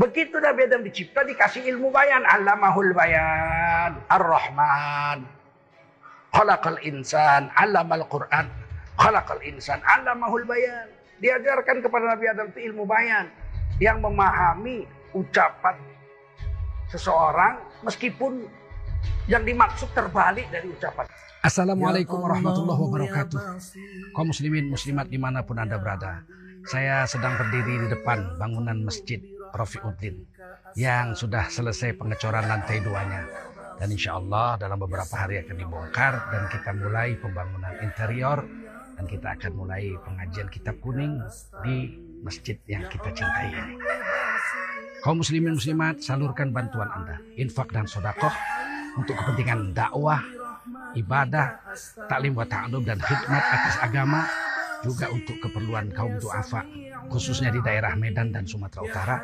Begitu Nabi Adam dicipta dikasih ilmu bayan. Alamahul bayan. Ar-Rahman. Khalaqal insan. Alamal Quran. Khalaqal insan. Alamahul bayan. Diajarkan kepada Nabi Adam itu ilmu bayan. Yang memahami ucapan seseorang meskipun yang dimaksud terbalik dari ucapan. Assalamualaikum warahmatullahi wabarakatuh. Kaum muslimin muslimat di mana pun anda berada. Saya sedang berdiri di depan bangunan masjid Rafiuddin yang sudah selesai pengecoran lantai duanya. Dan insya Allah dalam beberapa hari akan dibongkar dan kita mulai pembangunan interior dan kita akan mulai pengajian kitab kuning di masjid yang kita cintai ini. Kaum muslimin muslimat salurkan bantuan Anda, infak dan sodakoh untuk kepentingan dakwah, ibadah, taklim wa ta'alum dan khidmat atas agama juga untuk keperluan kaum duafa khususnya di daerah Medan dan Sumatera Utara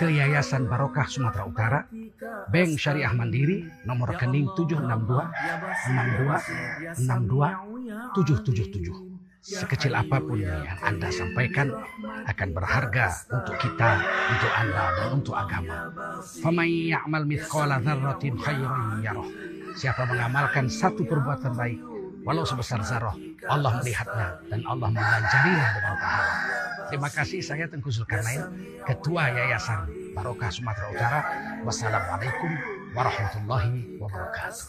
ke Yayasan Barokah Sumatera Utara Bank Syariah Mandiri nomor rekening 762 62 62 777 sekecil apa pun yang Anda sampaikan akan berharga untuk kita, untuk Anda dan untuk agama. Siapa mengamalkan satu perbuatan baik walau sebesar zarah, Allah melihatnya dan Allah mengajarinya dengan pahala. Terima kasih saya Tengku Zulkarnain, Ketua Yayasan Barokah Sumatera Utara. Wassalamualaikum warahmatullahi wabarakatuh.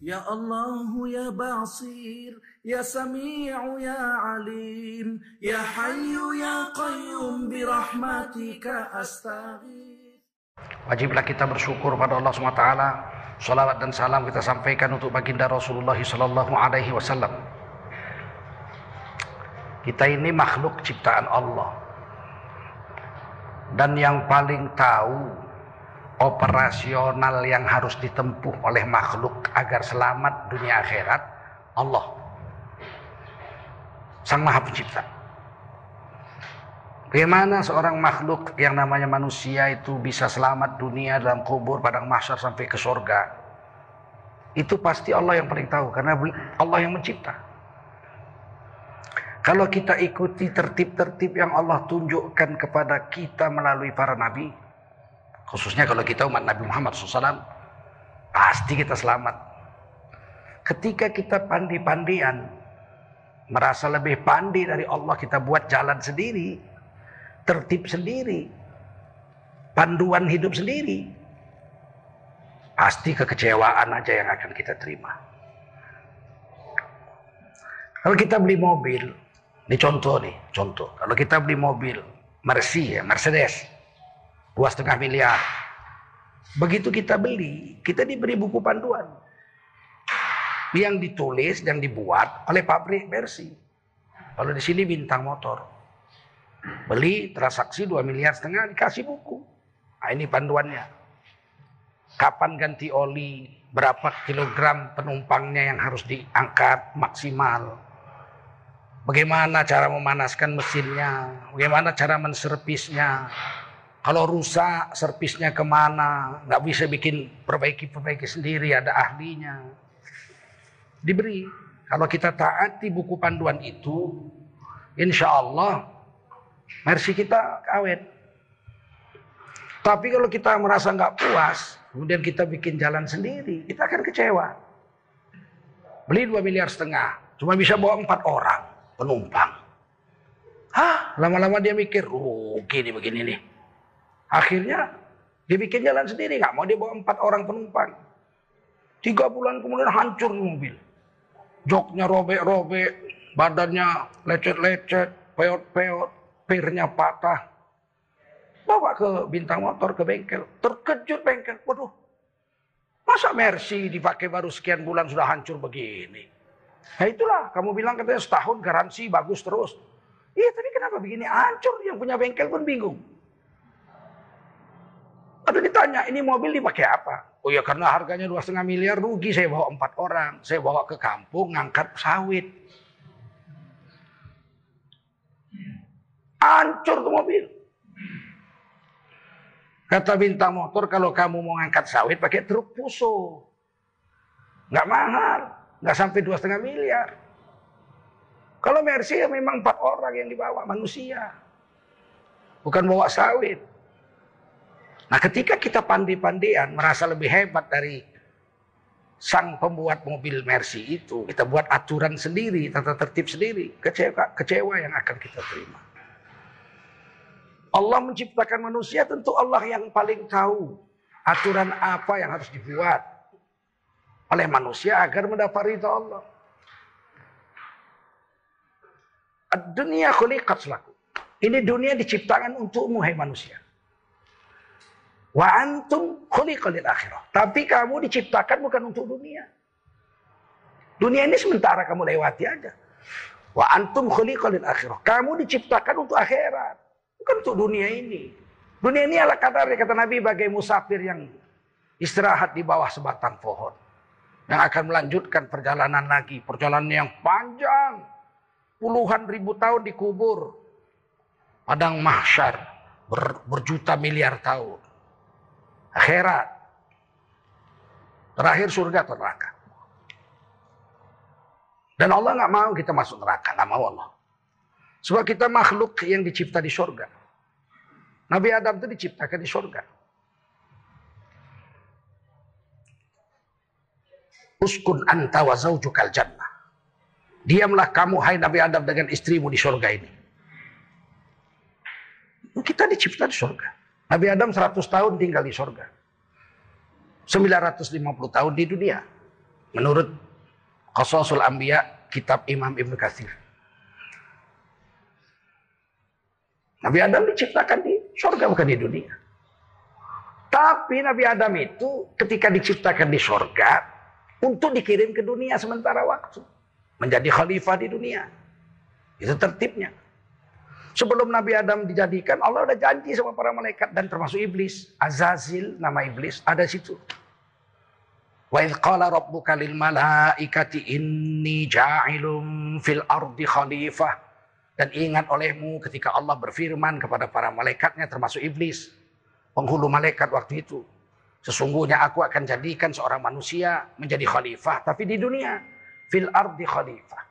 Ya Allah ya Basir Ya Sami'u ya Alim Ya Hayyu ya Qayyum Birahmatika astaghith Wajiblah kita bersyukur pada Allah SWT. Salawat dan salam kita sampaikan untuk baginda Rasulullah Sallallahu Alaihi Wasallam. Kita ini makhluk ciptaan Allah. Dan yang paling tahu operasional yang harus ditempuh oleh makhluk agar selamat dunia akhirat Allah. Sang Maha Pencipta. Bagaimana seorang makhluk yang namanya manusia itu bisa selamat dunia dalam kubur, padang mahsyar sampai ke surga? Itu pasti Allah yang paling tahu karena Allah yang mencipta. Kalau kita ikuti tertib-tertib yang Allah tunjukkan kepada kita melalui para nabi, khususnya kalau kita umat Nabi Muhammad SAW, pasti kita selamat. Ketika kita pandi-pandian, merasa lebih pandi dari Allah, kita buat jalan sendiri, tertib sendiri, panduan hidup sendiri, pasti kekecewaan aja yang akan kita terima. Kalau kita beli mobil, ini contoh nih, contoh. Kalau kita beli mobil, Mercy ya, Mercedes, dua setengah miliar. Begitu kita beli, kita diberi buku panduan yang ditulis dan dibuat oleh pabrik Mercy. Kalau di sini bintang motor. Beli transaksi 2 miliar setengah dikasih buku. Nah, ini panduannya. Kapan ganti oli, berapa kilogram penumpangnya yang harus diangkat maksimal. Bagaimana cara memanaskan mesinnya, bagaimana cara menservisnya. Kalau rusak, servisnya ke mana, nggak bisa bikin perbaiki-perbaiki sendiri, ada ahlinya. Diberi. Kalau kita taati buku panduan itu, insya Allah Mercy kita awet. Tapi kalau kita merasa nggak puas, kemudian kita bikin jalan sendiri, kita akan kecewa. Beli 2 miliar setengah, cuma bisa bawa empat orang penumpang. Hah, lama-lama dia mikir, rugi nih begini nih. Akhirnya dia bikin jalan sendiri, nggak mau dia bawa empat orang penumpang. Tiga bulan kemudian hancur mobil. Joknya robek-robek, badannya lecet-lecet, peot-peot, pirnya patah. Bawa ke bintang motor ke bengkel. Terkejut bengkel. Waduh. Masa Mercy dipakai baru sekian bulan sudah hancur begini. Nah itulah kamu bilang katanya setahun garansi bagus terus. Iya tapi kenapa begini hancur yang punya bengkel pun bingung. Atau ditanya ini mobil dipakai apa? Oh ya karena harganya dua setengah miliar rugi saya bawa empat orang. Saya bawa ke kampung ngangkat sawit. Hancur tuh mobil. Kata bintang motor kalau kamu mau ngangkat sawit pakai truk puso. Nggak mahal. Nggak sampai dua setengah miliar. Kalau Mercy ya memang empat orang yang dibawa manusia. Bukan bawa sawit. Nah ketika kita pandai-pandian merasa lebih hebat dari sang pembuat mobil Mercy itu, kita buat aturan sendiri, tata tertib sendiri, kecewa, kecewa yang akan kita terima. Allah menciptakan manusia tentu Allah yang paling tahu aturan apa yang harus dibuat oleh manusia agar mendapat ridha Allah. Dunia khuliqat selaku. Ini dunia diciptakan untukmu hai manusia. Wa antum khuliqalil akhirah. Tapi kamu diciptakan bukan untuk dunia. Dunia ini sementara kamu lewati aja. Wa antum khuliqalil akhirah. Kamu diciptakan untuk akhirat. Bukan untuk dunia ini. Dunia ini ala kadar kata Nabi bagai musafir yang istirahat di bawah sebatang pohon. Yang akan melanjutkan perjalanan lagi. Perjalanan yang panjang. Puluhan ribu tahun dikubur. Padang mahsyar. Ber, berjuta miliar tahun akhirat. Terakhir surga atau neraka. Dan Allah nggak mau kita masuk neraka, nggak mau Allah. Sebab kita makhluk yang dicipta di surga. Nabi Adam itu diciptakan di surga. Uskun anta wa zaujukal jannah. Diamlah kamu hai Nabi Adam dengan istrimu di surga ini. Kita dicipta di surga. Nabi Adam 100 tahun tinggal di sorga. 950 tahun di dunia. Menurut Qasasul Ambiya, kitab Imam Ibn Katsir. Nabi Adam diciptakan di sorga bukan di dunia. Tapi Nabi Adam itu ketika diciptakan di sorga untuk dikirim ke dunia sementara waktu. Menjadi khalifah di dunia. Itu tertibnya. Sebelum Nabi Adam dijadikan, Allah udah janji sama para malaikat dan termasuk iblis. Azazil, nama iblis, ada situ. Wa idh qala rabbuka lil malaikati inni ja'ilum fil ardi khalifah. Dan ingat olehmu ketika Allah berfirman kepada para malaikatnya termasuk iblis. Penghulu malaikat waktu itu. Sesungguhnya aku akan jadikan seorang manusia menjadi khalifah. Tapi di dunia. Fil ardi khalifah.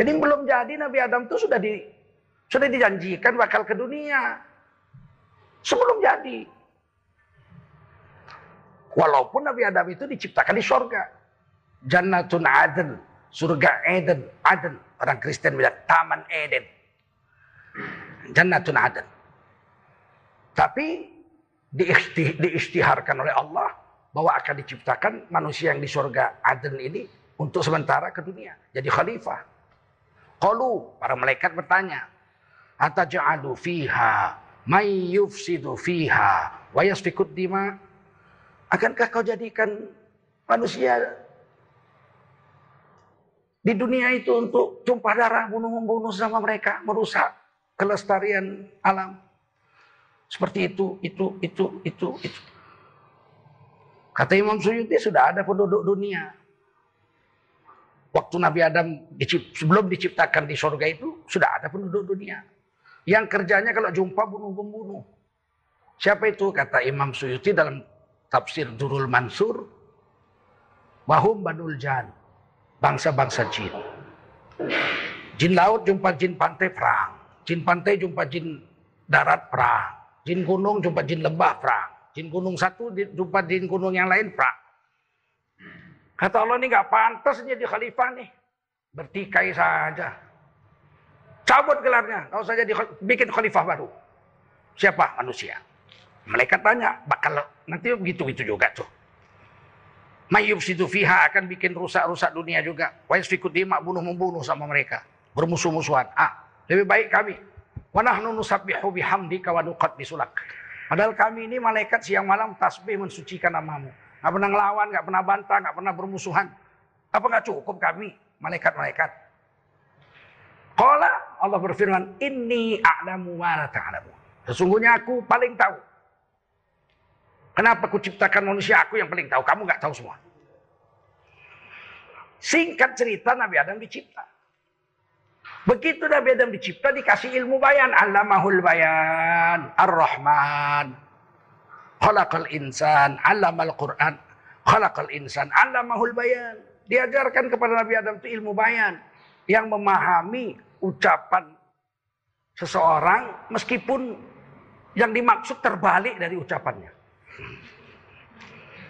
Jadi belum jadi Nabi Adam itu sudah di, sudah dijanjikan bakal ke dunia. Sebelum jadi. Walaupun Nabi Adam itu diciptakan di surga. Jannatun Aden. Surga Eden. Aden. Orang Kristen bilang Taman Eden. Jannatun Aden. Tapi diistiharkan oleh Allah bahwa akan diciptakan manusia yang di surga Aden ini untuk sementara ke dunia. Jadi khalifah. Qalu, para malaikat bertanya, ataj'alu fiha may yufsidu fiha wa yasfikud dima akankah kau jadikan manusia di dunia itu untuk tumpah darah bunuh-membunuh sama mereka merusak kelestarian alam seperti itu itu itu itu itu kata Imam Suyuti sudah ada penduduk dunia waktu Nabi Adam sebelum diciptakan di surga itu sudah ada penduduk dunia yang kerjanya kalau jumpa bunuh-membunuh. Siapa itu? Kata Imam Suyuti dalam tafsir Durul Mansur. Bahum Banul Jan. Bangsa-bangsa jin. Jin laut jumpa jin pantai perang. Jin pantai jumpa jin darat perang. Jin gunung jumpa jin lembah perang. Jin gunung satu jumpa jin gunung yang lain perang. Kata Allah ini gak pantas jadi khalifah nih. Bertikai saja. Cabut gelarnya. Kau saja bikin khalifah baru. Siapa? Manusia. Mereka tanya. Bakal nanti begitu-gitu juga tuh. Mayub situ fiha akan bikin rusak-rusak dunia juga. Wayasfikut dima bunuh-membunuh sama mereka. Bermusuh-musuhan. Ah, lebih baik kami. Wanahnu nusabbihu bihamdika wa bisulak. Padahal kami ini malaikat siang malam tasbih mensucikan namamu. Gak pernah ngelawan, gak pernah bantah, gak pernah bermusuhan. Apa gak cukup kami, malaikat-malaikat? Qala Allah berfirman, "Inni a'lamu wa la ta'lamu." Sesungguhnya aku paling tahu. Kenapa aku ciptakan manusia? Aku yang paling tahu. Kamu nggak tahu semua. Singkat cerita Nabi Adam dicipta. Begitu Nabi Adam dicipta dikasih ilmu bayan. Allamahul bayan. Ar-Rahman. Khalaqal insan. Allamal Quran. Khalaqal insan. Allamahul bayan. Diajarkan kepada Nabi Adam itu ilmu bayan. Yang memahami ucapan seseorang meskipun yang dimaksud terbalik dari ucapannya.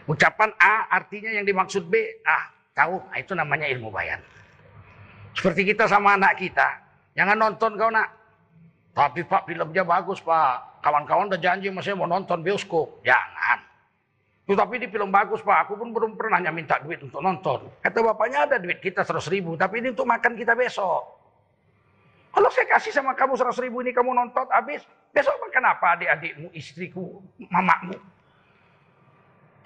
Ucapan A artinya yang dimaksud B, ah tahu, ah, itu namanya ilmu bayan. Seperti kita sama anak kita, jangan nonton kau nak. Tapi pak filmnya bagus pak, kawan-kawan udah janji masih mau nonton bioskop. Jangan. Tuh, tapi di film bagus pak, aku pun belum pernah minta duit untuk nonton. Kata bapaknya ada duit kita 100 ribu, tapi ini untuk makan kita besok. Kalau saya kasih sama kamu 100 ribu ini kamu nonton habis, besok makan apa adik-adikmu, istriku, mamamu.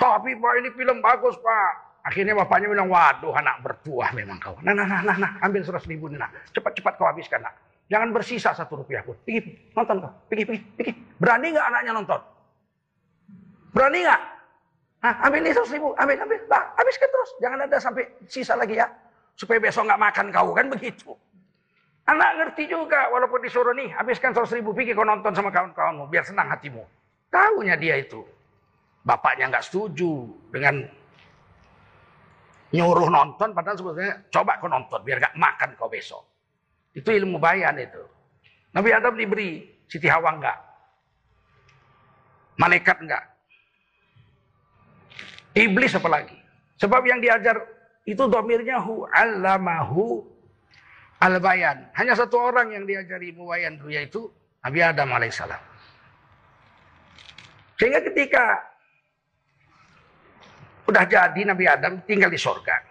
Tapi pak ini film bagus pak. Akhirnya bapaknya bilang, waduh anak bertuah memang kau. Nah, nah, nah, nah, nah. ambil 100 ribu ini nah. Cepat-cepat kau habiskan nak. Jangan bersisa satu rupiah pun. Pergi, nonton kau. Pergi, pergi, pergi. Berani nggak anaknya nonton? Berani nggak? Nah, ambil ini 100 ribu, ambil, ambil. Nah, habiskan terus. Jangan ada sampai sisa lagi ya. Supaya besok nggak makan kau, kan begitu. Anak ngerti juga, walaupun disuruh nih, habiskan 100 ribu, pergi kau nonton sama kawan-kawanmu, biar senang hatimu. Tahunya dia itu. Bapaknya nggak setuju dengan nyuruh nonton, padahal sebetulnya coba kau nonton, biar gak makan kau besok. Itu ilmu bayan itu. Nabi Adam diberi, Siti Hawa enggak. Malaikat enggak. Iblis apalagi. Sebab yang diajar itu domirnya hu alamahu al-bayan. Hanya satu orang yang diajari ilmu bayan yaitu Nabi Adam alaihissalam. Sehingga ketika Udah jadi Nabi Adam tinggal di sorga.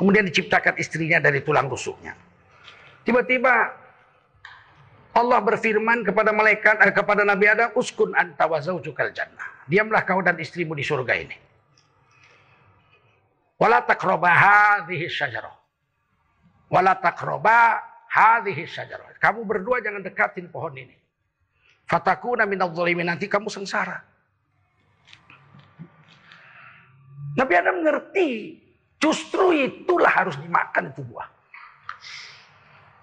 Kemudian diciptakan istrinya dari tulang rusuknya. Tiba-tiba Allah berfirman kepada malaikat eh, kepada Nabi Adam, "Uskun anta wa zaujukal jannah." Diamlah kau dan istrimu di surga ini. Wala taqraba hadhihi syajarah. Wala taqraba hadhihi syajarah. Kamu berdua jangan dekatin pohon ini. Fatakuna minadh nanti kamu sengsara. Nabi Adam ngerti. Justru itulah harus dimakan itu buah.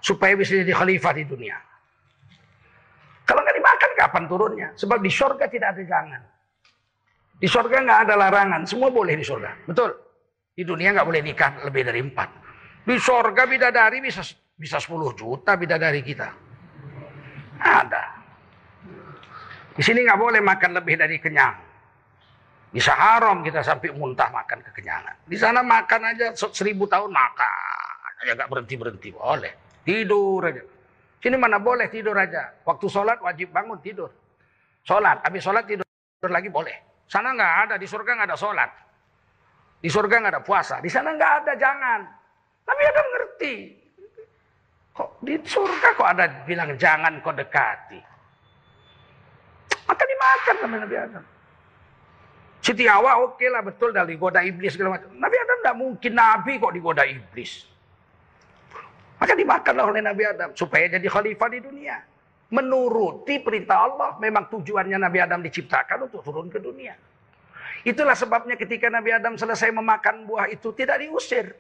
Supaya bisa jadi khalifah di dunia. Kalau nggak dimakan kapan turunnya? Sebab di sorga tidak ada jangan. Di sorga nggak ada larangan. Semua boleh di sorga. Betul. Di dunia nggak boleh nikah lebih dari empat. Di sorga bidadari bisa bisa 10 juta bidadari kita. Ada. Di sini nggak boleh makan lebih dari kenyang. Bisa haram kita sampai muntah makan kekenyangan. Di sana makan aja seribu tahun makan. Aja gak berhenti-berhenti. Boleh. Tidur aja. Sini mana boleh tidur aja. Waktu sholat wajib bangun tidur. Sholat. Habis sholat tidur lagi boleh. Sana nggak ada. Di surga nggak ada sholat. Di surga nggak ada puasa. Di sana nggak ada jangan. Tapi ada ngerti. Kok di surga kok ada bilang jangan kau dekati. Maka dimakan sama Nabi Adam. Siti Hawa oke lah betul dari goda iblis segala macam. Nabi Adam tidak mungkin Nabi kok digoda iblis. Maka dimakanlah oleh Nabi Adam supaya jadi khalifah di dunia. Menuruti perintah Allah. Memang tujuannya Nabi Adam diciptakan untuk turun ke dunia. Itulah sebabnya ketika Nabi Adam selesai memakan buah itu tidak diusir.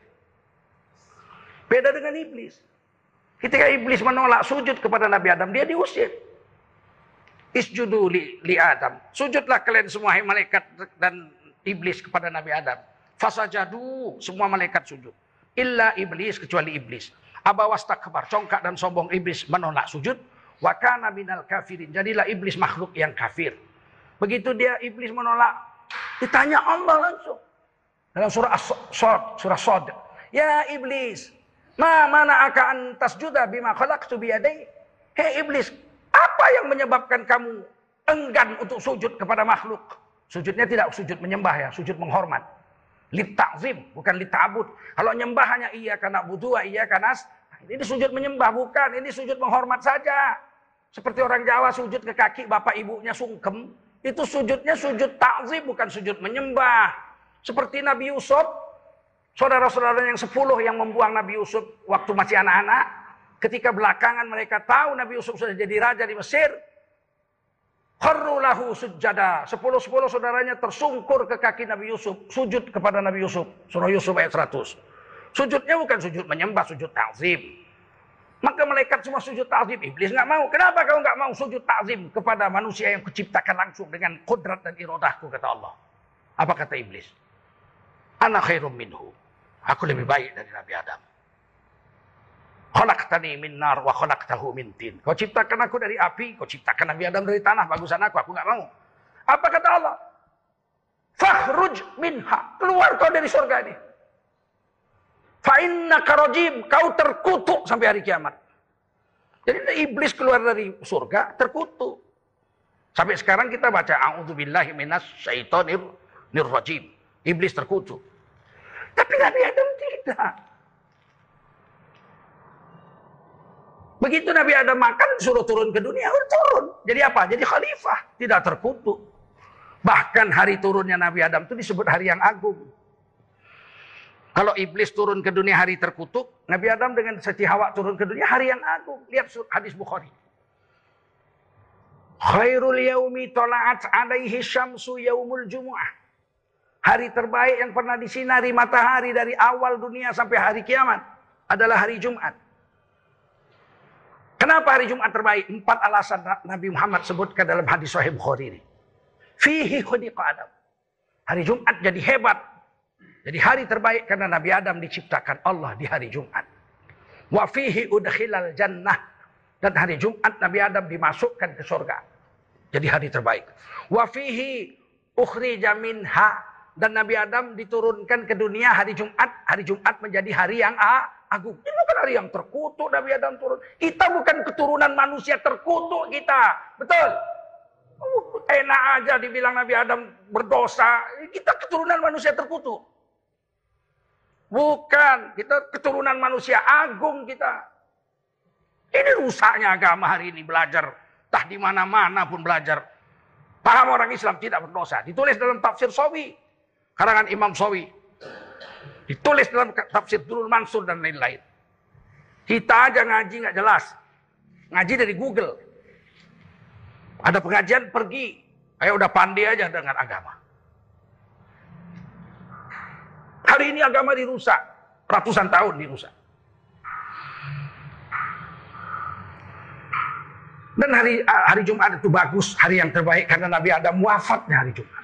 Beda dengan iblis. Ketika iblis menolak sujud kepada Nabi Adam, dia diusir. Isjudu li, li Adam. Sujudlah kalian semua hai malaikat dan iblis kepada Nabi Adam. Fasajadu, semua malaikat sujud. Illa iblis, kecuali iblis. Abawas takbar, congkak dan sombong iblis menolak sujud. Wa kana minal kafirin. Jadilah iblis makhluk yang kafir. Begitu dia iblis menolak, ditanya Allah langsung. Dalam surah As-Sod, surah Sod. Ya iblis, ma mana akan tasjuda bima khalaqtu biyadai. Hei iblis, apa yang menyebabkan kamu enggan untuk sujud kepada makhluk? Sujudnya tidak sujud menyembah ya, sujud menghormat. Lit ta'zim, bukan lit ta'bud. Kalau nyembah hanya iya karena butuh, iya karena ini sujud menyembah bukan, ini sujud menghormat saja. Seperti orang Jawa sujud ke kaki bapak ibunya sungkem, itu sujudnya sujud ta'zim bukan sujud menyembah. Seperti Nabi Yusuf, saudara-saudara yang sepuluh yang membuang Nabi Yusuf waktu masih anak-anak, Ketika belakangan mereka tahu Nabi Yusuf sudah jadi raja di Mesir. Kharrulahu sujada. Sepuluh-sepuluh saudaranya tersungkur ke kaki Nabi Yusuf. Sujud kepada Nabi Yusuf. Surah Yusuf ayat 100. Sujudnya bukan sujud menyembah, sujud ta'zim. Maka malaikat semua sujud ta'zim. Iblis nggak mau. Kenapa kau nggak mau sujud ta'zim kepada manusia yang kuciptakan langsung dengan kodrat dan irodahku, kata Allah. Apa kata iblis? Anak khairum minhu. Aku lebih baik dari Nabi Adam. Khalaqta khalaqtani min nar wa khalaqtahu min tin. Kau ciptakan aku dari api, kau ciptakan Nabi Adam dari tanah, bagusan aku, aku nggak mau. Apa kata Allah? Fakhruj minha. Keluar kau dari surga ini. Fa innaka rajim, kau terkutuk sampai hari kiamat. Jadi iblis keluar dari surga terkutuk. Sampai sekarang kita baca a'udzubillahi minas syaitonir nirrajim. Iblis terkutuk. Tapi Nabi Adam tidak. Begitu Nabi Adam makan, suruh turun ke dunia, udah turun. Jadi apa? Jadi khalifah, tidak terkutuk. Bahkan hari turunnya Nabi Adam itu disebut hari yang agung. Kalau iblis turun ke dunia hari terkutuk, Nabi Adam dengan Siti Hawa turun ke dunia hari yang agung. Lihat hadis Bukhari. Khairul yaumi tola'at alaihi syamsu yaumul jumu'ah. Hari terbaik yang pernah disinari matahari dari awal dunia sampai hari kiamat adalah hari Jumat. Kenapa hari Jumat terbaik? Empat alasan Nabi Muhammad sebutkan dalam hadis Sahih Bukhari ini. Fihi khuliqa Adam. Hari Jumat jadi hebat. Jadi hari terbaik karena Nabi Adam diciptakan Allah di hari Jumat. Wa fihi udkhilal jannah. Dan hari Jumat Nabi Adam dimasukkan ke surga. Jadi hari terbaik. Wa fihi ukhrija minha. Dan Nabi Adam diturunkan ke dunia hari Jumat. Hari Jumat menjadi hari yang agung. Ini bukan hari yang terkutuk Nabi Adam turun. Kita bukan keturunan manusia terkutuk kita. Betul? Uh, enak aja dibilang Nabi Adam berdosa. Kita keturunan manusia terkutuk. Bukan. Kita keturunan manusia agung kita. Ini rusaknya agama hari ini belajar. Tah di mana-mana pun belajar. Paham orang Islam tidak berdosa. Ditulis dalam tafsir Sawi. Karangan Imam Sawi. Ditulis dalam tafsir Durul Mansur dan lain-lain. Kita aja ngaji nggak jelas. Ngaji dari Google. Ada pengajian pergi. Kayak udah pandai aja dengan agama. Hari ini agama dirusak. Ratusan tahun dirusak. Dan hari hari Jumat itu bagus, hari yang terbaik karena Nabi Adam wafatnya hari Jumat.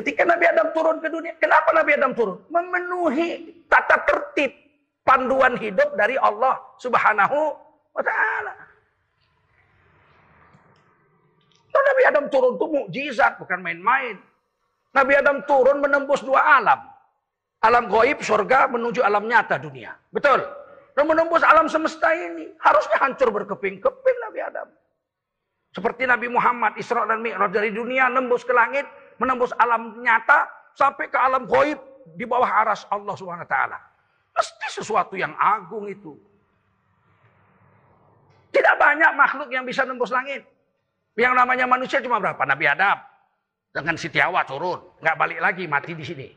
Ketika Nabi Adam turun ke dunia, kenapa Nabi Adam turun? Memenuhi tata tertib panduan hidup dari Allah Subhanahu wa taala. Nah, Nabi Adam turun itu mukjizat, bukan main-main. Nabi Adam turun menembus dua alam. Alam goib, surga, menuju alam nyata dunia. Betul? Dan menembus alam semesta ini. Harusnya hancur berkeping-keping Nabi Adam. Seperti Nabi Muhammad, Isra dan Mi'raj dari dunia, nembus ke langit, menembus alam nyata, sampai ke alam goib, di bawah aras Allah Subhanahu Wa Taala. Mesti sesuatu yang agung itu. Tidak banyak makhluk yang bisa nembus langit. Yang namanya manusia cuma berapa? Nabi Adam. Dengan Siti Hawa turun. Nggak balik lagi, mati di sini.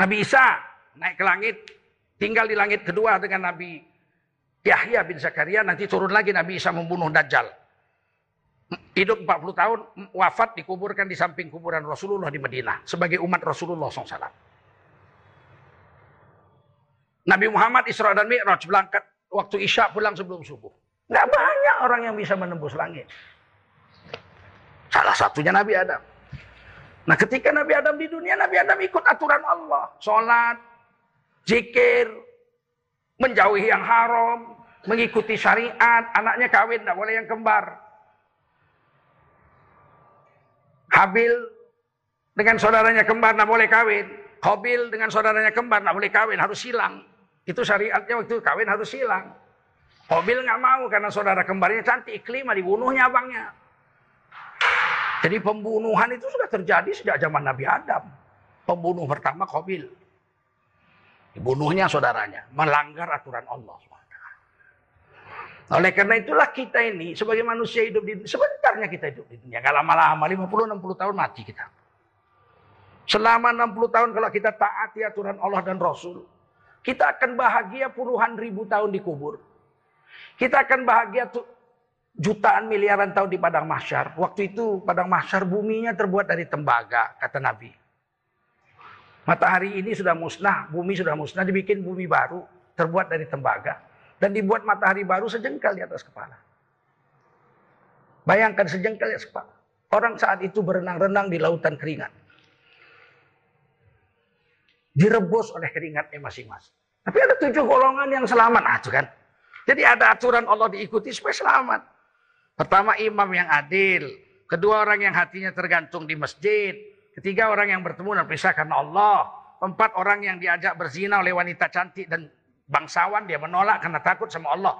Nabi Isa naik ke langit. Tinggal di langit kedua dengan Nabi Yahya bin Zakaria. Nanti turun lagi Nabi Isa membunuh Dajjal. Hidup 40 tahun, wafat dikuburkan di samping kuburan Rasulullah di Madinah. Sebagai umat Rasulullah SAW. Nabi Muhammad Isra dan Mi'raj berangkat waktu Isya pulang sebelum subuh. Nggak banyak orang yang bisa menembus langit. Salah satunya Nabi Adam. Nah ketika Nabi Adam di dunia, Nabi Adam ikut aturan Allah. Sholat, zikir, menjauhi yang haram, mengikuti syariat, anaknya kawin, tidak boleh yang kembar. Habil dengan saudaranya kembar, tidak boleh kawin. Hobil dengan saudaranya kembar, tidak boleh kawin, harus silang. Itu syariatnya waktu kawin harus silang. Hobil nggak mau karena saudara kembarnya cantik, kelima dibunuhnya abangnya. Jadi pembunuhan itu sudah terjadi sejak zaman Nabi Adam. Pembunuh pertama Qabil. Dibunuhnya saudaranya. Melanggar aturan Allah. Oleh karena itulah kita ini sebagai manusia hidup di sebentarnya kita hidup di dunia. Gak lama-lama 50-60 tahun mati kita. Selama 60 tahun kalau kita taati aturan Allah dan Rasul. Kita akan bahagia puluhan ribu tahun dikubur. Kita akan bahagia tuh jutaan miliaran tahun di padang mahsyar. Waktu itu padang mahsyar buminya terbuat dari tembaga, kata Nabi. Matahari ini sudah musnah, bumi sudah musnah, dibikin bumi baru, terbuat dari tembaga. Dan dibuat matahari baru sejengkal di atas kepala. Bayangkan sejengkal di atas kepala. Orang saat itu berenang-renang di lautan keringat. Direbus oleh keringatnya masing-masing. Tapi ada tujuh golongan yang selamat. Nah, itu kan. Jadi ada aturan Allah diikuti supaya selamat. Pertama imam yang adil. Kedua orang yang hatinya tergantung di masjid. Ketiga orang yang bertemu dan pisah karena Allah. Empat orang yang diajak berzina oleh wanita cantik dan bangsawan. Dia menolak karena takut sama Allah.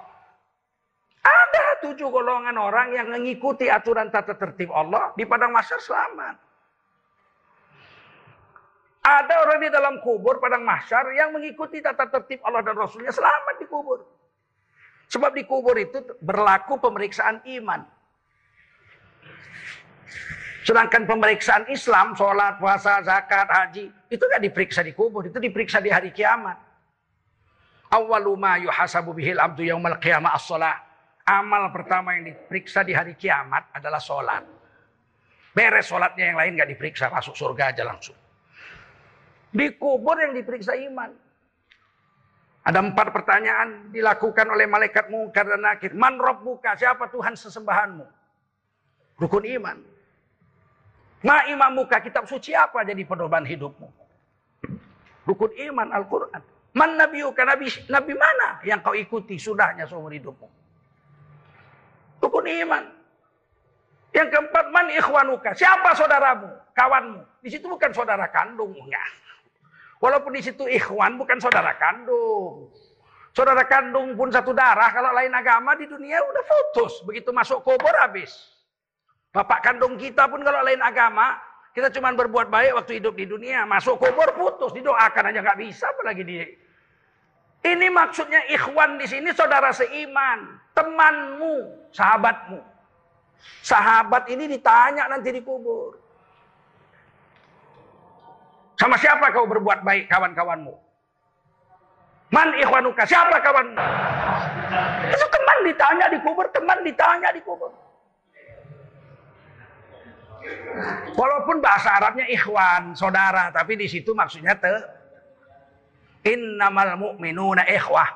Ada tujuh golongan orang yang mengikuti aturan tata tertib Allah. Di padang masyar selamat. Ada orang di dalam kubur padang mahsyar yang mengikuti tata tertib Allah dan Rasulnya selamat di kubur. Sebab di kubur itu berlaku pemeriksaan iman. Sedangkan pemeriksaan Islam, sholat, puasa, zakat, haji, itu gak diperiksa di kubur, itu diperiksa di hari kiamat. Awwalu ma yuhasabu bihil abdu yaumal qiyamah as-sholat. Amal pertama yang diperiksa di hari kiamat adalah sholat. Beres sholatnya yang lain gak diperiksa, masuk surga aja langsung. Di kubur yang diperiksa iman. Ada empat pertanyaan dilakukan oleh malaikat mungkar dan nakir. Man buka siapa Tuhan sesembahanmu? Rukun iman. Ma imam muka kitab suci apa jadi pedoman hidupmu? Rukun iman Al-Quran. Man nabiuka nabi, nabi mana yang kau ikuti sudahnya seumur hidupmu? Rukun iman. Yang keempat man ikhwanuka. Siapa saudaramu? Kawanmu. Di situ bukan saudara kandung. Enggak. Walaupun di situ ikhwan bukan saudara kandung. Saudara kandung pun satu darah. Kalau lain agama di dunia udah putus. Begitu masuk kubur habis. Bapak kandung kita pun kalau lain agama. Kita cuma berbuat baik waktu hidup di dunia. Masuk kubur putus. Didoakan aja nggak bisa apalagi di ini maksudnya ikhwan di sini saudara seiman, temanmu, sahabatmu. Sahabat ini ditanya nanti di kubur. Sama siapa kau berbuat baik kawan-kawanmu? Man ikhwanuka, siapa kawanmu? Itu teman ditanya di kubur, teman ditanya di kubur. Walaupun bahasa Arabnya ikhwan, saudara, tapi di situ maksudnya te innamal mu'minuna ikhwah.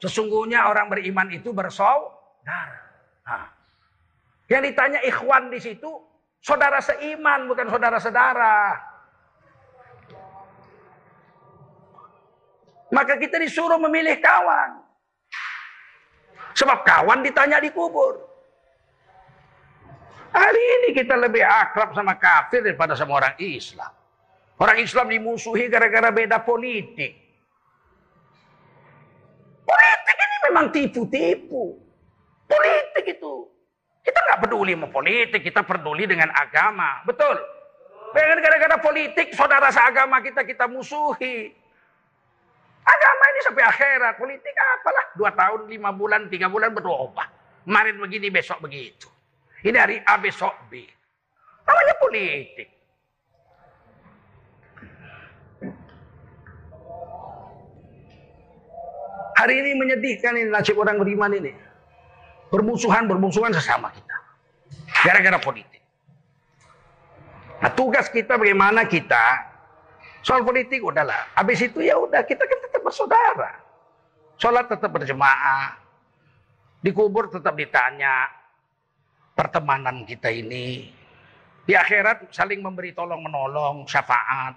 Sesungguhnya orang beriman itu bersaudara. Nah. Yang ditanya ikhwan di situ saudara seiman bukan saudara-saudara. Maka kita disuruh memilih kawan. Sebab kawan ditanya di kubur. Hari ini kita lebih akrab sama kafir daripada sama orang Islam. Orang Islam dimusuhi gara-gara beda politik. Politik ini memang tipu-tipu. Politik itu. Kita nggak peduli sama politik, kita peduli dengan agama. Betul. Gara-gara politik, saudara seagama kita kita musuhi. Agama ini sampai akhirat. Politik apalah. Dua tahun, lima bulan, tiga bulan berubah. Kemarin begini, besok begitu. Ini hari A, besok B. Namanya politik. Hari ini menyedihkan ini nasib orang beriman ini. Bermusuhan, bermusuhan sesama kita. Gara-gara politik. Nah tugas kita bagaimana kita Soal politik udahlah. Habis itu ya udah kita kan tetap bersaudara. Sholat tetap berjemaah. Di kubur tetap ditanya pertemanan kita ini. Di akhirat saling memberi tolong menolong, syafaat.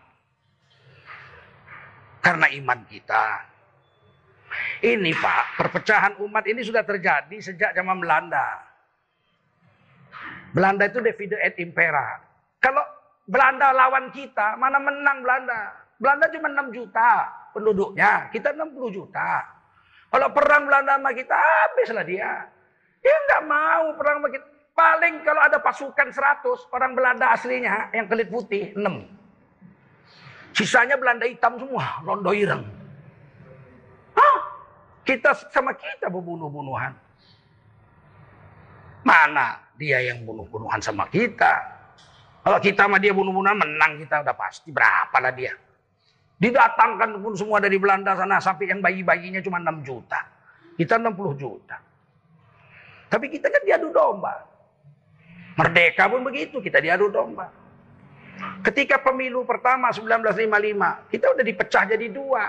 Karena iman kita. Ini Pak, perpecahan umat ini sudah terjadi sejak zaman Belanda. Belanda itu divide et impera. Kalau Belanda lawan kita, mana menang Belanda? Belanda cuma 6 juta penduduknya, kita 60 juta. Kalau perang Belanda sama kita, habislah dia. Dia nggak mau perang sama kita. Paling kalau ada pasukan 100, orang Belanda aslinya yang kulit putih, 6. Sisanya Belanda hitam semua, rondo ireng. Hah? Kita sama kita berbunuh-bunuhan. Mana dia yang bunuh-bunuhan sama kita? Kalau kita sama dia bunuh-bunuhan menang kita udah pasti. Berapa lah dia. Didatangkan pun semua dari Belanda sana sampai yang bayi-bayinya cuma 6 juta. Kita 60 juta. Tapi kita kan diadu domba. Merdeka pun begitu, kita diadu domba. Ketika pemilu pertama 1955, kita udah dipecah jadi dua.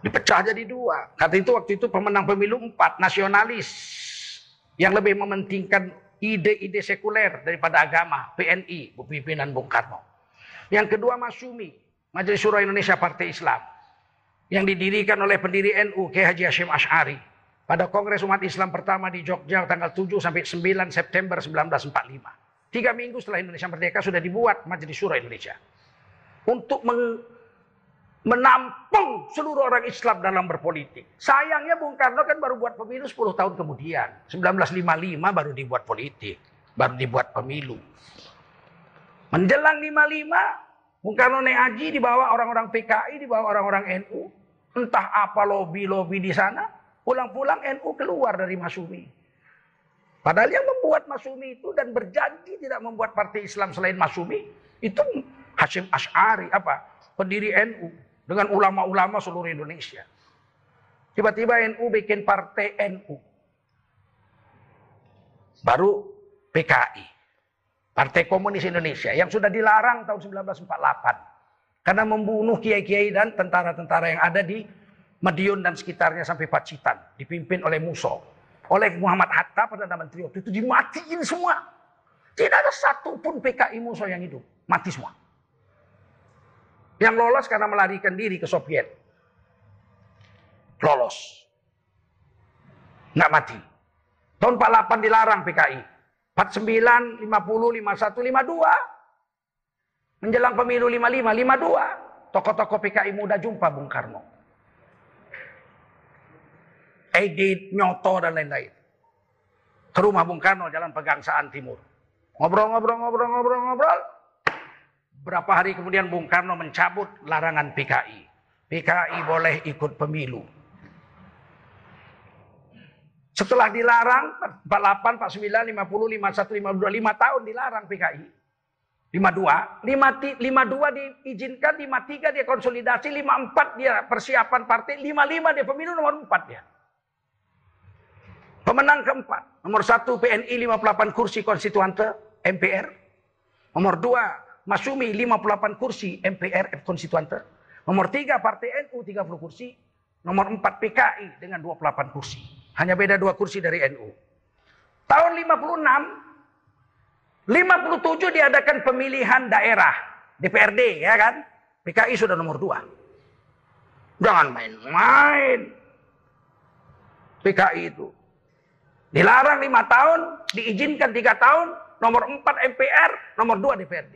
Dipecah jadi dua. Kata itu waktu itu pemenang pemilu empat, nasionalis. Yang lebih mementingkan ide-ide sekuler daripada agama, PNI, pimpinan Bung Karno. Yang kedua Masyumi, Majelis Syuro Indonesia Partai Islam. yang didirikan oleh pendiri NU Kiai Haji Hashim Ash'ari pada Kongres Umat Islam pertama di Jogja tanggal 7 sampai 9 September 1945. Tiga minggu setelah Indonesia merdeka sudah dibuat Majelis Syuro Indonesia. Untuk menampung seluruh orang Islam dalam berpolitik. Sayangnya Bung Karno kan baru buat pemilu 10 tahun kemudian. 1955 baru dibuat politik. Baru dibuat pemilu. Menjelang 55, Bung Karno naik haji dibawa orang-orang PKI, dibawa orang-orang NU. Entah apa lobby-lobby di sana. Pulang-pulang NU keluar dari Masumi. Padahal yang membuat Masumi itu dan berjanji tidak membuat partai Islam selain Masumi itu Hashim Ash'ari apa pendiri NU dengan ulama-ulama seluruh Indonesia. Tiba-tiba NU bikin partai NU. Baru PKI. Partai Komunis Indonesia yang sudah dilarang tahun 1948 karena membunuh kiai-kiai dan tentara-tentara yang ada di Madiun dan sekitarnya sampai Pacitan dipimpin oleh Muso oleh Muhammad Hatta Perdana Menteri. Waktu itu dimatiin semua. Tidak ada satupun PKI Muso yang hidup. Mati semua. Yang lolos karena melarikan diri ke Soviet. Lolos. Nggak mati. Tahun 48 dilarang PKI 49, 50, 51, 52. Menjelang pemilu 55, 52. Tokoh-tokoh PKI muda jumpa Bung Karno. Edit, Nyoto, dan lain-lain. Ke rumah Bung Karno, Jalan Pegangsaan Timur. Ngobrol, ngobrol, ngobrol, ngobrol, ngobrol. Berapa hari kemudian Bung Karno mencabut larangan PKI. PKI boleh ikut pemilu. Setelah dilarang 48, 49, 50, 51, 52, 5 tahun dilarang PKI. 52, 52 diizinkan, 53 dia konsolidasi, 54 dia persiapan partai, 55 dia pemilu nomor 4 dia. Pemenang keempat, nomor 1 PNI 58 kursi konstituante MPR. Nomor 2 Masumi 58 kursi MPR konstituante. Nomor 3 Partai NU 30 kursi. Nomor 4 PKI dengan 28 kursi. Hanya beda dua kursi dari NU. Tahun 56, 57 diadakan pemilihan daerah DPRD ya kan? PKI sudah nomor 2. Jangan main-main. PKI itu. Dilarang 5 tahun, diizinkan 3 tahun, nomor 4 MPR, nomor 2 DPRD.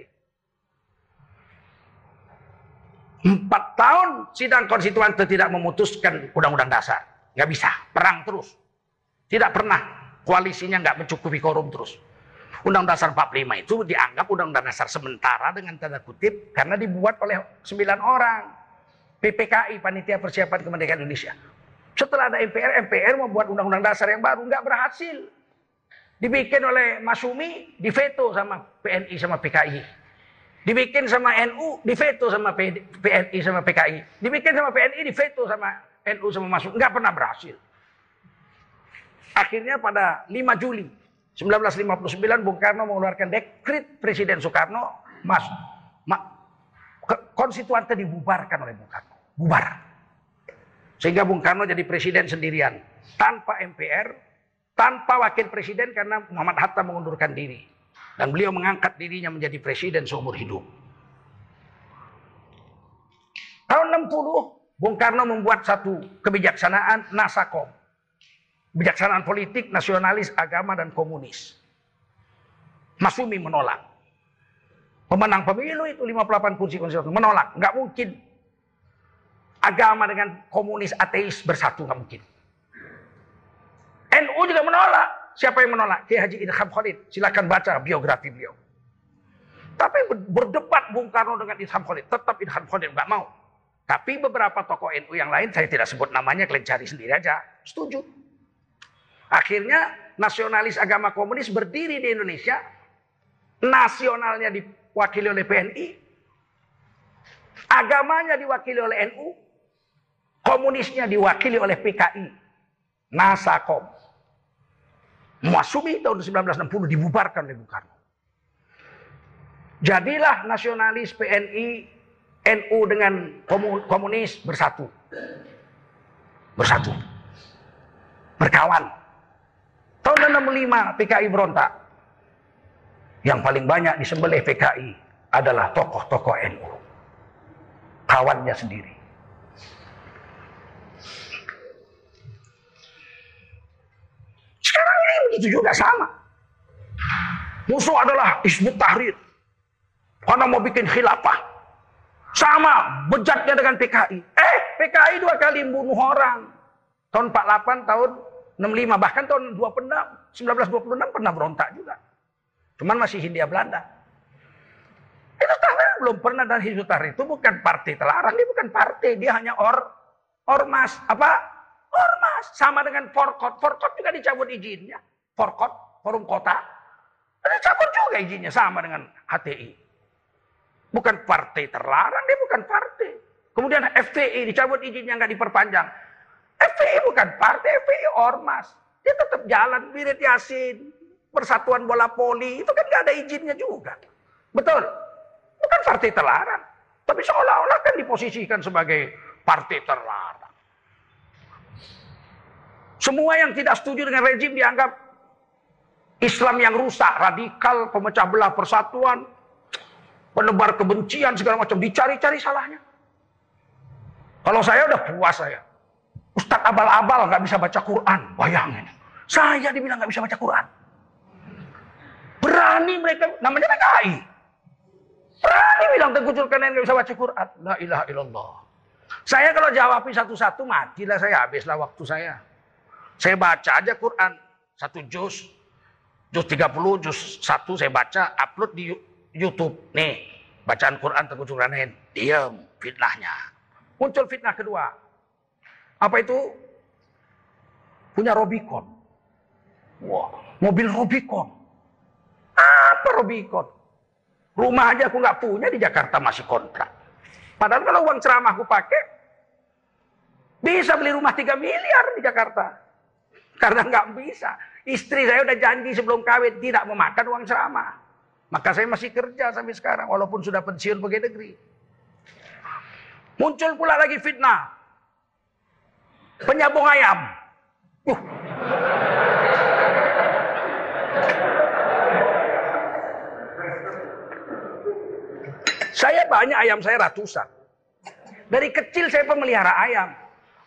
4 tahun sidang konstituan tidak memutuskan undang-undang dasar. Nggak bisa, perang terus. Tidak pernah koalisinya nggak mencukupi korum terus. Undang Dasar 45 itu dianggap Undang-Undang Dasar sementara dengan tanda kutip karena dibuat oleh 9 orang. PPKI, Panitia Persiapan Kemerdekaan Indonesia. Setelah ada MPR, MPR membuat Undang-Undang Dasar yang baru nggak berhasil. Dibikin oleh Masumi, diveto sama PNI sama PKI. Dibikin sama NU, diveto sama PNI sama PKI. Dibikin sama PNI, diveto sama NU sama Masuk. Nggak pernah berhasil. Akhirnya pada 5 Juli 1959 Bung Karno mengeluarkan dekrit Presiden Soekarno mas ma, konstituante dibubarkan oleh Bung Karno. Bubar. Sehingga Bung Karno jadi presiden sendirian tanpa MPR, tanpa wakil presiden karena Muhammad Hatta mengundurkan diri dan beliau mengangkat dirinya menjadi presiden seumur hidup. Tahun 60 Bung Karno membuat satu kebijaksanaan Nasakom. Kebijaksanaan politik, nasionalis, agama, dan komunis. Masumi menolak. Pemenang pemilu itu 58 kursi konstitusi menolak. Nggak mungkin agama dengan komunis ateis bersatu nggak mungkin. NU juga menolak. Siapa yang menolak? Kiai Haji Idham Khalid. Silakan baca biografi beliau. Tapi berdebat Bung Karno dengan Idham Khalid. Tetap Idham Khalid nggak mau. Tapi beberapa tokoh NU yang lain saya tidak sebut namanya, kalian cari sendiri aja. Setuju. Akhirnya nasionalis agama komunis berdiri di Indonesia. Nasionalnya diwakili oleh PNI. Agamanya diwakili oleh NU. Komunisnya diwakili oleh PKI. Nasakom. Masumi tahun 1960 dibubarkan oleh Bung Karno. Jadilah nasionalis PNI, NU dengan komunis bersatu. Bersatu. Berkawan. Tahun 65 PKI berontak. Yang paling banyak disembelih PKI adalah tokoh-tokoh NU. Kawannya sendiri. PKI begitu juga sama. Musuh adalah Hizbut Tahrir. Karena mau bikin khilafah. Sama bejatnya dengan PKI. Eh, PKI dua kali bunuh orang. Tahun 48, tahun 65, bahkan tahun 26, 1926 pernah berontak juga. Cuman masih Hindia Belanda. Itu Tahrir belum pernah dan Hizbut Tahrir itu bukan partai terlarang, dia bukan partai, dia hanya or ormas. Apa? Ormas. Sama dengan Forkot. Forkot juga dicabut izinnya. Forkot, forum kota. Dicabut juga izinnya sama dengan HTI. Bukan partai terlarang, dia bukan partai. Kemudian FPI dicabut izinnya nggak diperpanjang. FPI bukan partai, FPI ormas. Dia tetap jalan, Birit Yasin, Persatuan Bola Poli, itu kan nggak ada izinnya juga. Betul? Bukan partai terlarang. Tapi seolah-olah kan diposisikan sebagai partai terlarang. Semua yang tidak setuju dengan rejim dianggap Islam yang rusak, radikal, pemecah belah persatuan, penebar kebencian segala macam dicari-cari salahnya. Kalau saya udah puas saya. Ustadz abal-abal nggak bisa baca Quran, bayangin. Saya dibilang nggak bisa baca Quran. Berani mereka, namanya PKI. Berani bilang Tengku Zulkarnain nggak bisa baca Quran. La ilaha illallah. Saya kalau jawabin satu-satu matilah saya, habislah waktu saya. Saya baca aja Quran, satu juz, juz 30, juz 1 saya baca, upload di YouTube. Nih, bacaan Quran Tengku Zulkarnain. Diam fitnahnya. Muncul fitnah kedua. Apa itu? Punya Robicon. Wah, mobil Robicon. Apa Robicon? Rumah aja aku nggak punya di Jakarta masih kontrak. Padahal kalau uang ceramah aku pakai, bisa beli rumah 3 miliar di Jakarta. Karena nggak bisa. Istri saya udah janji sebelum kawin tidak memakan uang ceramah. Maka saya masih kerja sampai sekarang walaupun sudah pensiun pegawai negeri. Muncul pula lagi fitnah. Penyambung ayam. Uh. Saya banyak ayam saya ratusan. Dari kecil saya pemelihara ayam.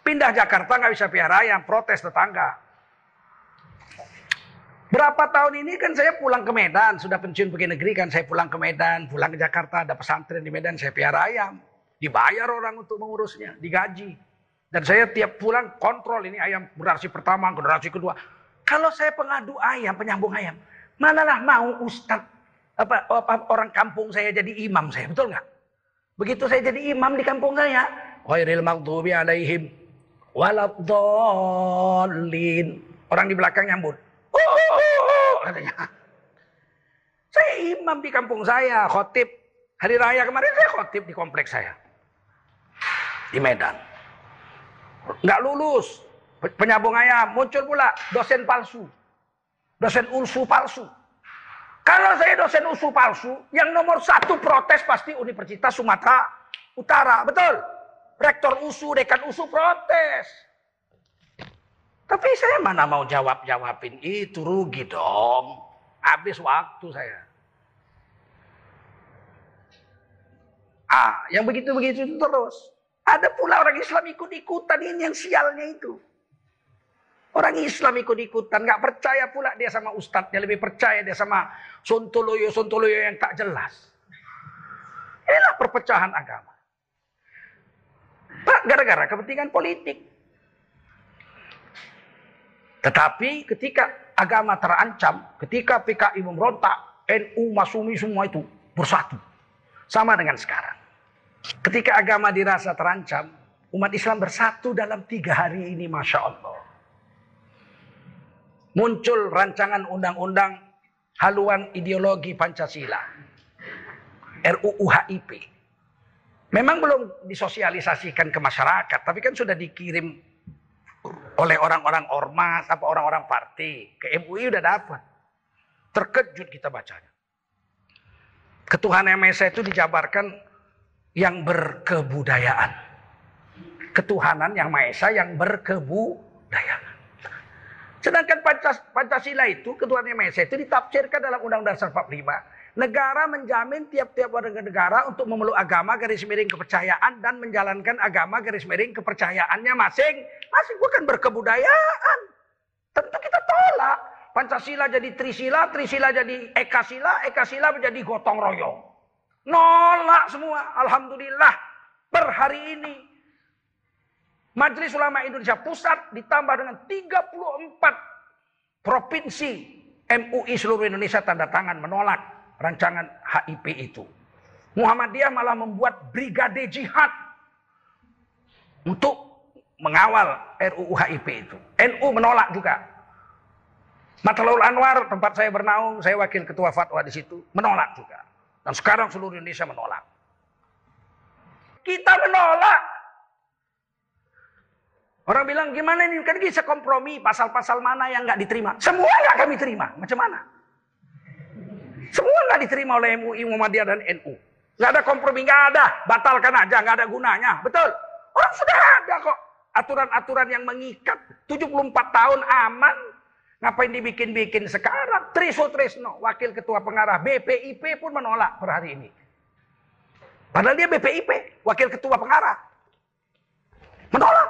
Pindah Jakarta nggak bisa pelihara ayam, protes tetangga. Berapa tahun ini kan saya pulang ke Medan, sudah pensiun pergi negeri kan saya pulang ke Medan, pulang ke Jakarta, ada pesantren di Medan, saya pelihara ayam. Dibayar orang untuk mengurusnya, digaji. Dan saya tiap pulang kontrol ini ayam generasi pertama, generasi kedua. Kalau saya pengadu ayam, penyambung ayam, manalah mau ustadz apa, apa orang kampung saya jadi imam saya, betul nggak? Begitu saya jadi imam di kampung saya, khairil maghdubi alaihim waladhdallin. Orang di belakang nyambut. Katanya. Saya imam di kampung saya, khotib. Hari raya kemarin saya khotib di kompleks saya. Di Medan. Nggak lulus. Penyambung ayam. Muncul pula dosen palsu. Dosen ulsu palsu. Kalau saya dosen ulsu palsu, yang nomor satu protes pasti Universitas Sumatera Utara. Betul? Rektor USU, dekan USU protes. Tapi saya mana mau jawab-jawabin itu rugi dong. Habis waktu saya. Ah, yang begitu-begitu itu terus. Ada pula orang Islam ikut-ikutan ini yang sialnya itu. Orang Islam ikut-ikutan, nggak percaya pula dia sama ustadznya, lebih percaya dia sama sontoloyo-sontoloyo yang tak jelas. Inilah perpecahan agama. Pak, gara-gara kepentingan politik. Tetapi ketika agama terancam, ketika PKI memberontak, NU, Masumi semua itu bersatu. Sama dengan sekarang. Ketika agama dirasa terancam, umat Islam bersatu dalam tiga hari ini, Masya Allah. Muncul rancangan undang-undang haluan ideologi Pancasila. RUU HIP. Memang belum disosialisasikan ke masyarakat, tapi kan sudah dikirim oleh orang-orang ormas, apa orang-orang partai. Ke MUI udah dapat. Terkejut kita bacanya. Maha Esa itu dijabarkan yang berkebudayaan. Ketuhanan yang Maha Esa yang berkebudayaan. Sedangkan Pancasila itu, ketuhanan yang Maha itu ditafsirkan dalam Undang-Undang Dasar 45. Negara menjamin tiap-tiap warga negara untuk memeluk agama garis miring kepercayaan dan menjalankan agama garis miring kepercayaannya masing. Masing bukan berkebudayaan. Tentu kita tolak. Pancasila jadi Trisila, Trisila jadi Ekasila, Ekasila menjadi gotong royong. Nolak semua. Alhamdulillah. Per hari ini. Majelis Ulama Indonesia Pusat ditambah dengan 34 provinsi MUI seluruh Indonesia tanda tangan menolak rancangan HIP itu. Muhammadiyah malah membuat brigade jihad untuk mengawal RUU HIP itu. NU menolak juga. Matlaul Anwar tempat saya bernaung, saya wakil ketua fatwa di situ, menolak juga. Dan sekarang seluruh Indonesia menolak. Kita menolak. Orang bilang gimana ini kan bisa kompromi pasal-pasal mana yang nggak diterima. Semua nggak kami terima. Macam mana? Semua nggak diterima oleh MUI, Muhammadiyah dan NU. Nggak ada kompromi, nggak ada. Batalkan aja, nggak ada gunanya. Betul. Orang sudah ada kok aturan-aturan yang mengikat 74 tahun aman ngapain dibikin-bikin sekarang Triso Trisno wakil ketua pengarah BPIP pun menolak per hari ini padahal dia BPIP wakil ketua pengarah menolak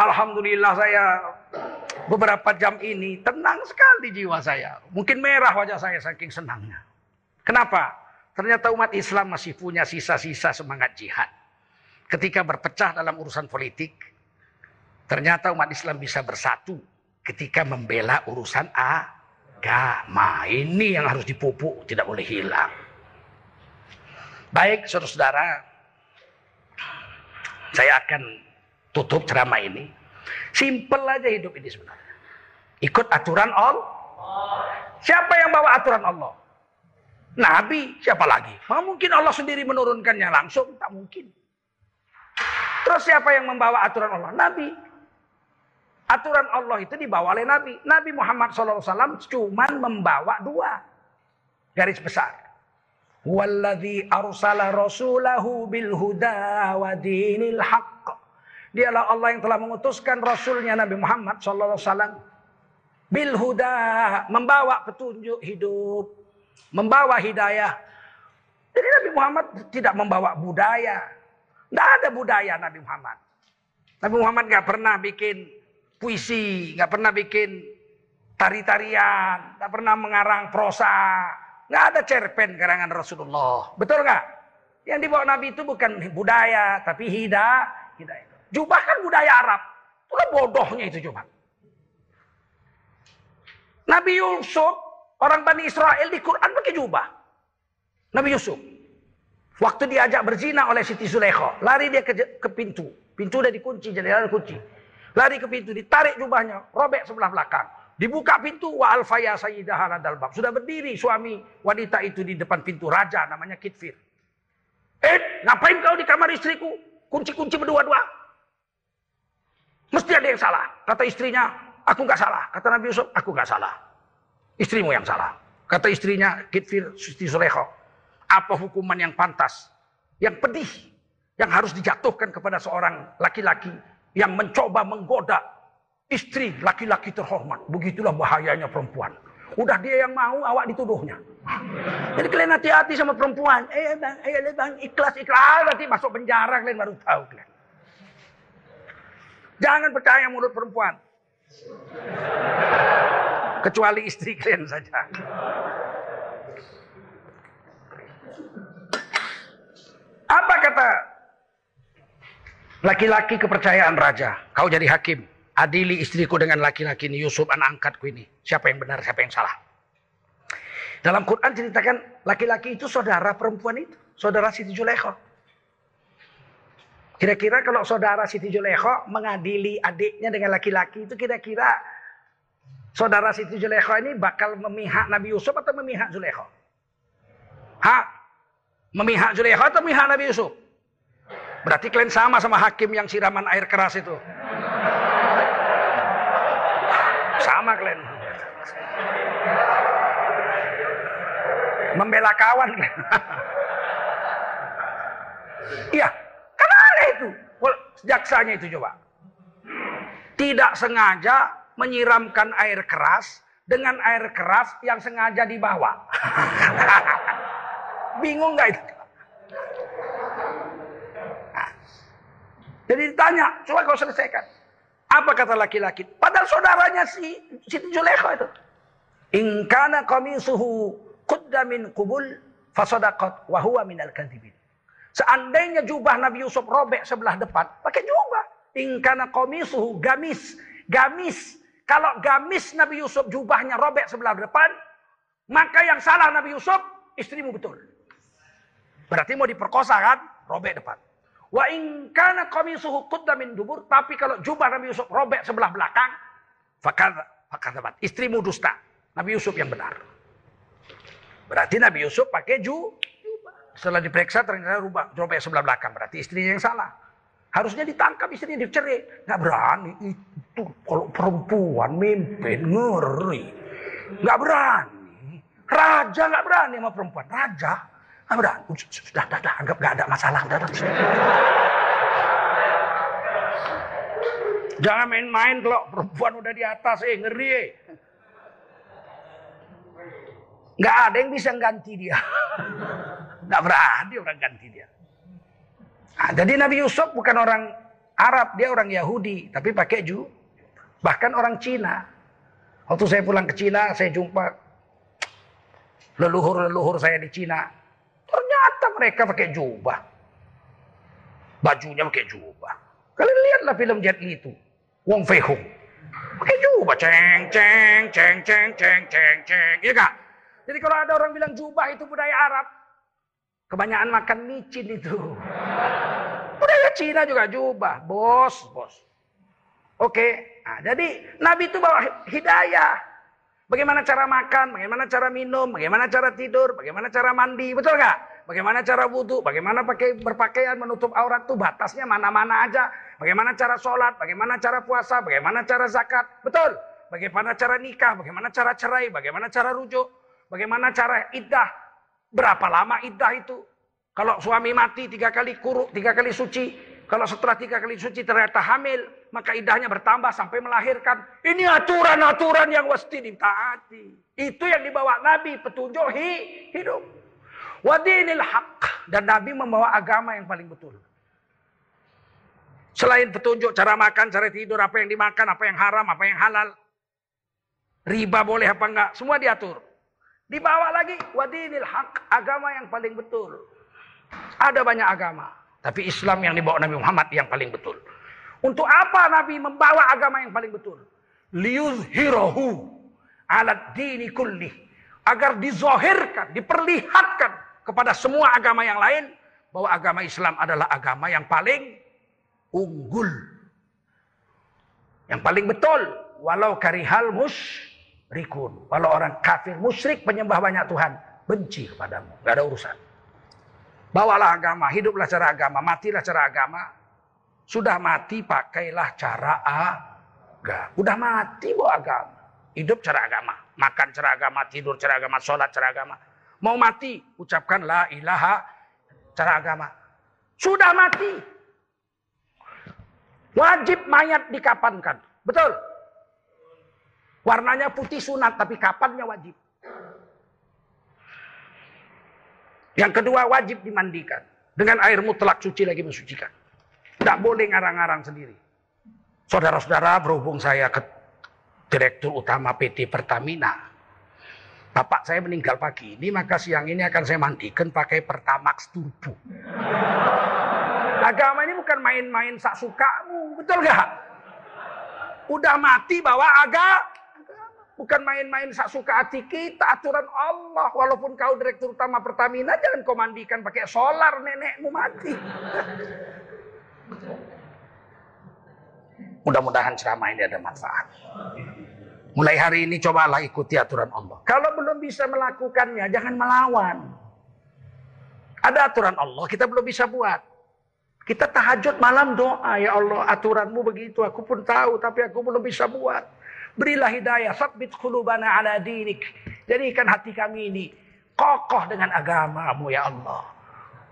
Alhamdulillah saya beberapa jam ini tenang sekali jiwa saya mungkin merah wajah saya saking senangnya kenapa ternyata umat Islam masih punya sisa-sisa semangat jihad ketika berpecah dalam urusan politik, ternyata umat Islam bisa bersatu ketika membela urusan agama. Ini yang harus dipupuk, tidak boleh hilang. Baik, saudara-saudara, saya akan tutup ceramah ini. Simpel aja hidup ini sebenarnya. Ikut aturan Allah. Siapa yang bawa aturan Allah? Nabi, siapa lagi? Nah, mungkin Allah sendiri menurunkannya langsung, tak mungkin. Terus siapa yang membawa aturan Allah? Nabi. Aturan Allah itu dibawa oleh Nabi. Nabi Muhammad SAW cuma membawa dua garis besar. Walladhi arsala rasulahu bil huda wa dinil haqq. Dialah Allah yang telah mengutuskan rasulnya Nabi Muhammad SAW. Bil huda, membawa petunjuk hidup. Membawa hidayah. Jadi Nabi Muhammad tidak membawa budaya. Tidak ada budaya Nabi Muhammad. Nabi Muhammad nggak pernah bikin puisi, nggak pernah bikin tari-tarian, nggak pernah mengarang prosa, nggak ada cerpen karangan Rasulullah. Betul nggak? Yang dibawa Nabi itu bukan budaya, tapi hida, hidayah. Jubah kan budaya Arab. Itu kan bodohnya itu jubah. Nabi Yusuf, orang Bani Israel di Quran pakai jubah. Nabi Yusuf. Waktu diajak berzina oleh Siti Sulekho, lari dia ke, ke pintu. Pintu udah dikunci, jadi ada kunci. Lari ke pintu, ditarik jubahnya, robek sebelah belakang. Dibuka pintu, wa alfaya sayyidah dalbab. Sudah berdiri suami wanita itu di depan pintu raja, namanya Kitfir. Eh, ngapain kau di kamar istriku? Kunci-kunci berdua-dua. Mesti ada yang salah. Kata istrinya, aku nggak salah. Kata Nabi Yusuf, aku nggak salah. Istrimu yang salah. Kata istrinya, Kitfir Siti Sulekho. Apa hukuman yang pantas, yang pedih, yang harus dijatuhkan kepada seorang laki-laki yang mencoba menggoda istri laki-laki terhormat. Begitulah bahayanya perempuan. Udah dia yang mau, awak dituduhnya. Jadi kalian hati-hati sama perempuan. Eh bang, eh bang, ikhlas ikhlas. Nanti masuk penjara kalian baru tahu kalian. Jangan percaya mulut perempuan. Kecuali istri kalian saja. Apa kata laki-laki kepercayaan raja? Kau jadi hakim. Adili istriku dengan laki-laki ini, Yusuf anak angkatku ini. Siapa yang benar, siapa yang salah. Dalam Quran ceritakan laki-laki itu saudara perempuan itu. Saudara Siti Julekho. Kira-kira kalau saudara Siti Julekho mengadili adiknya dengan laki-laki itu kira-kira saudara Siti Julekho ini bakal memihak Nabi Yusuf atau memihak Julekho? Hah? Memihak Zulekha atau memihak Nabi Yusuf? Berarti kalian sama sama hakim yang siraman air keras itu. Sama kalian. Membela kawan. Iya, itu. Jaksanya itu coba. Tidak sengaja menyiramkan air keras dengan air keras yang sengaja dibawa. Bingung nggak itu? Nah, jadi ditanya, coba kau selesaikan. Apa kata laki-laki? Padahal saudaranya si Siti Zulekha itu. In kana qamisuhu qudda min qubul fasadaqat wa huwa minal kadhibin. Seandainya jubah Nabi Yusuf robek sebelah depan, pakai jubah. In kana qamisuhu gamis, gamis. Kalau gamis Nabi Yusuf jubahnya robek sebelah depan, maka yang salah Nabi Yusuf istrimu betul. Berarti mau diperkosa kan? Robek depan. Wa in kana qamisuhu qudda min dubur, tapi kalau jubah Nabi Yusuf robek sebelah belakang, fakar fakar istrimu dusta. Nabi Yusuf yang benar. Berarti Nabi Yusuf pakai ju. Setelah diperiksa ternyata rubah robek sebelah belakang. Berarti istrinya yang salah. Harusnya ditangkap istrinya dicerai. Nggak berani. Itu kalau perempuan mimpin ngeri. Nggak berani. Raja nggak berani sama perempuan. Raja nggak berani. Sudah, sudah, sudah. Anggap nggak ada masalah. Sudah, sudah. Jangan main-main kalau perempuan udah di atas. Eh, ngeri eh. Nggak ada yang bisa ganti dia. Nggak berani orang ganti dia. Nah, jadi Nabi Yusuf bukan orang Arab, dia orang Yahudi, tapi pakai ju. Bahkan orang Cina. Waktu saya pulang ke Cina, saya jumpa leluhur-leluhur saya di Cina. Ternyata mereka pakai jubah. Bajunya pakai jubah. Kalian lihatlah film Jet Li itu. Wong Fei Hung. Pakai jubah. Ceng, ceng, ceng, ceng, ceng, ceng, ceng. Iya kak? Jadi kalau ada orang bilang jubah itu budaya Arab, kebanyakan makan micin itu. Budaya Cina juga jubah, bos, bos. Oke, nah, jadi Nabi itu bawa hidayah. Bagaimana cara makan, bagaimana cara minum, bagaimana cara tidur, bagaimana cara mandi, betul nggak? Bagaimana cara wudhu, bagaimana pakai berpakaian menutup aurat tuh batasnya mana-mana aja. Bagaimana cara sholat, bagaimana cara puasa, bagaimana cara zakat, betul? Bagaimana cara nikah, bagaimana cara cerai, bagaimana cara rujuk. Bagaimana cara iddah? Berapa lama iddah itu? Kalau suami mati tiga kali kuruk, tiga kali suci. Kalau setelah tiga kali suci ternyata hamil, maka idahnya bertambah sampai melahirkan. Ini aturan-aturan yang mesti ditaati. Itu yang dibawa Nabi, petunjuk hi, hidup. Wadinil haq. Dan Nabi membawa agama yang paling betul. Selain petunjuk cara makan, cara tidur, apa yang dimakan, apa yang haram, apa yang halal. Riba boleh apa enggak, semua diatur. Dibawa lagi wadinil haq, agama yang paling betul. Ada banyak agama, tapi Islam yang dibawa Nabi Muhammad yang paling betul. Untuk apa Nabi membawa agama yang paling betul? Liyuzhirahu alat dini kulli. Agar dizohirkan, diperlihatkan kepada semua agama yang lain. Bahwa agama Islam adalah agama yang paling unggul. Yang paling betul. Walau karihal mus rikun. Walau orang kafir musyrik penyembah banyak Tuhan. Benci kepadamu. Gak ada urusan. Bawalah agama. Hiduplah cara agama. Matilah cara agama. Sudah mati pakailah cara agama. Udah mati bawa agama. Hidup cara agama. Makan cara agama. Tidur cara agama. Sholat cara agama. Mau mati. Ucapkan la ilaha cara agama. Sudah mati. Wajib mayat dikapankan. Betul. Warnanya putih sunat, tapi kapannya wajib. Yang kedua wajib dimandikan. Dengan air mutlak suci lagi mensucikan. Tidak boleh ngarang-ngarang sendiri. Saudara-saudara berhubung saya ke Direktur Utama PT Pertamina. Bapak saya meninggal pagi ini, maka siang ini akan saya mandikan pakai Pertamax Turbo. Agama ini bukan main-main sak sukamu, betul gak? Udah mati bawa agama. Bukan main-main sak suka hati kita, aturan Allah. Walaupun kau direktur utama Pertamina, jangan kau mandikan pakai solar nenekmu mati. Mudah-mudahan ceramah ini ada manfaat. Mulai hari ini cobalah ikuti aturan Allah. Kalau belum bisa melakukannya, jangan melawan. Ada aturan Allah, kita belum bisa buat. Kita tahajud malam doa, ya Allah aturanmu begitu, aku pun tahu, tapi aku belum bisa buat. Berilah hidayah, sabbit khulubana ala dinik. Jadikan hati kami ini kokoh dengan agamamu ya Allah.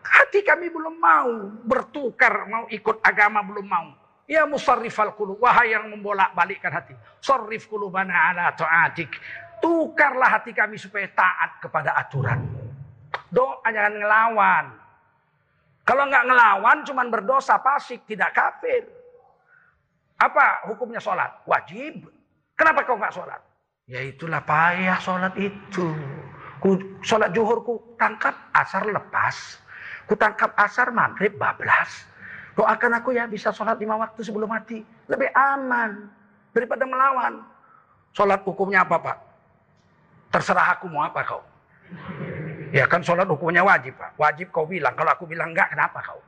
Hati kami belum mau bertukar, mau ikut agama belum mau. Ya musarrifal qulub, wahai yang membolak-balikkan hati. Sarrif qulubana ala ta'atik. Tukarlah hati kami supaya taat kepada aturan. Doa jangan ngelawan. Kalau nggak ngelawan cuman berdosa pasik, tidak kafir. Apa hukumnya sholat? Wajib. Kenapa kau nggak sholat? Ya itulah payah sholat itu. Ku, sholat zuhur ku tangkap asar lepas. Ku tangkap asar maghrib bablas. Doakan aku ya bisa sholat lima waktu sebelum mati. Lebih aman daripada melawan. Sholat hukumnya apa pak? Terserah aku mau apa kau. Ya kan sholat hukumnya wajib pak. Wajib kau bilang. Kalau aku bilang enggak kenapa kau?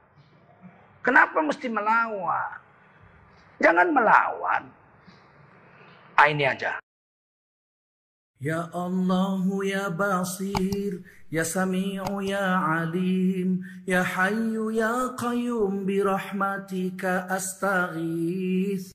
Kenapa mesti melawan? Jangan melawan. Ah, ini aja. يا الله يا بصير يا سميع يا عليم يا حي يا قيوم برحمتك استغيث